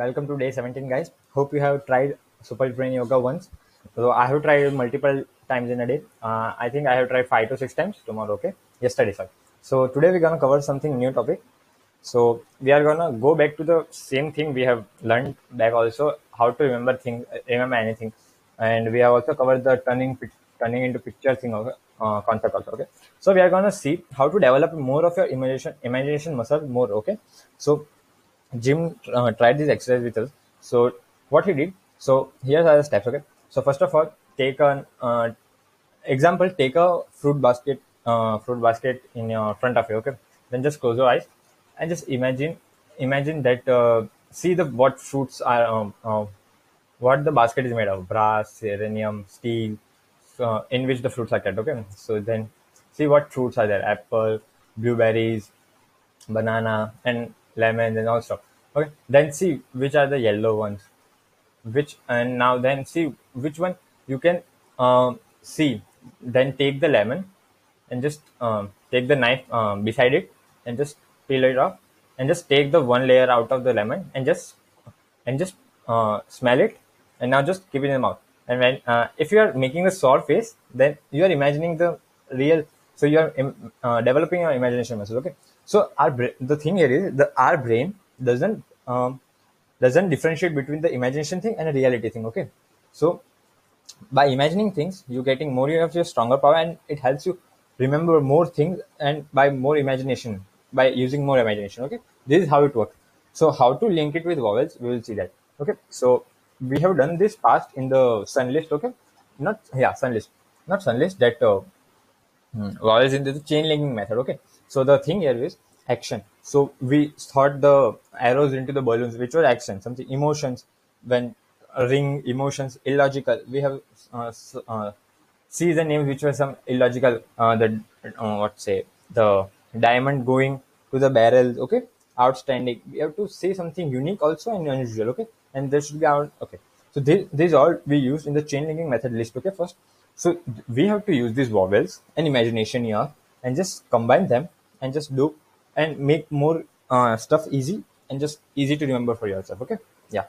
welcome to day 17 guys. Hope you have tried super brain yoga once. So i have tried multiple times in a day. Uh, i think i have tried five to six times tomorrow okay? Yesterday sorry. So today we're gonna cover something new topic. So we are gonna go back to the same thing we have learned back also how to remember things remember anything. And we have also covered the turning turning into picture thing okay, uh, concept also okay? So we are gonna see how to develop more of your imagination imagination muscle more okay? So Jim uh, tried this exercise with us. So what he did, so here are the steps. Okay. So first of all, take an uh, example. Take a fruit basket, uh, fruit basket in your front of you. Okay. Then just close your eyes and just imagine, imagine that. Uh, see the what fruits are, um, uh, what the basket is made of: brass, selenium, steel, in which the fruits are kept. Okay. So then see what fruits are there: apple, blueberries, banana, and lemons and all stuff. Okay, then see which are the yellow ones, which and now then see which one you can um, see. Then take the lemon and just um, take the knife um, beside it and just peel it off and just take the one layer out of the lemon and just and just uh, smell it and now just keep it in the mouth. And when uh, if you are making a sour face, then you are imagining the real. So you are uh, developing your imagination muscle. Okay, so our the thing here is the our brain doesn't um, doesn't differentiate between the imagination thing and a reality thing. Okay, so by imagining things, you're getting more of your stronger power, and it helps you remember more things and by more imagination by using more imagination. Okay, this is how it works. So how to link it with vowels? We will see that. Okay, so we have done this past in the sun list. Okay, not yeah sun list, not sun list that uh, hmm, vowels in the chain linking method. Okay, so the thing here is action. So we thought the arrows into the balloons, which was action, something emotions. When ring emotions illogical, we have uh, uh, see the names which were some illogical. Uh, the uh, what say the diamond going to the barrel. Okay, outstanding. We have to say something unique also and unusual. Okay, and there should be our okay. So this, this all we use in the chain linking method list. Okay, first. So we have to use these vowels and imagination here and just combine them and just do and make more uh, stuff easy and just easy to remember for yourself okay yeah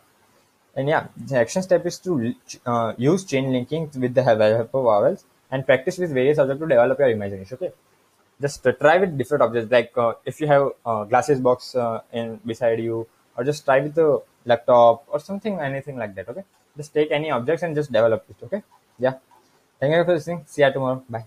and yeah the action step is to uh, use chain linking with the help of vowels and practice with various objects to develop your imagination okay just uh, try with different objects like uh, if you have a glasses box uh, in beside you or just try with the laptop or something anything like that okay? Just take any objects and just develop it okay? Yeah. Thank you for listening. See you tomorrow. Bye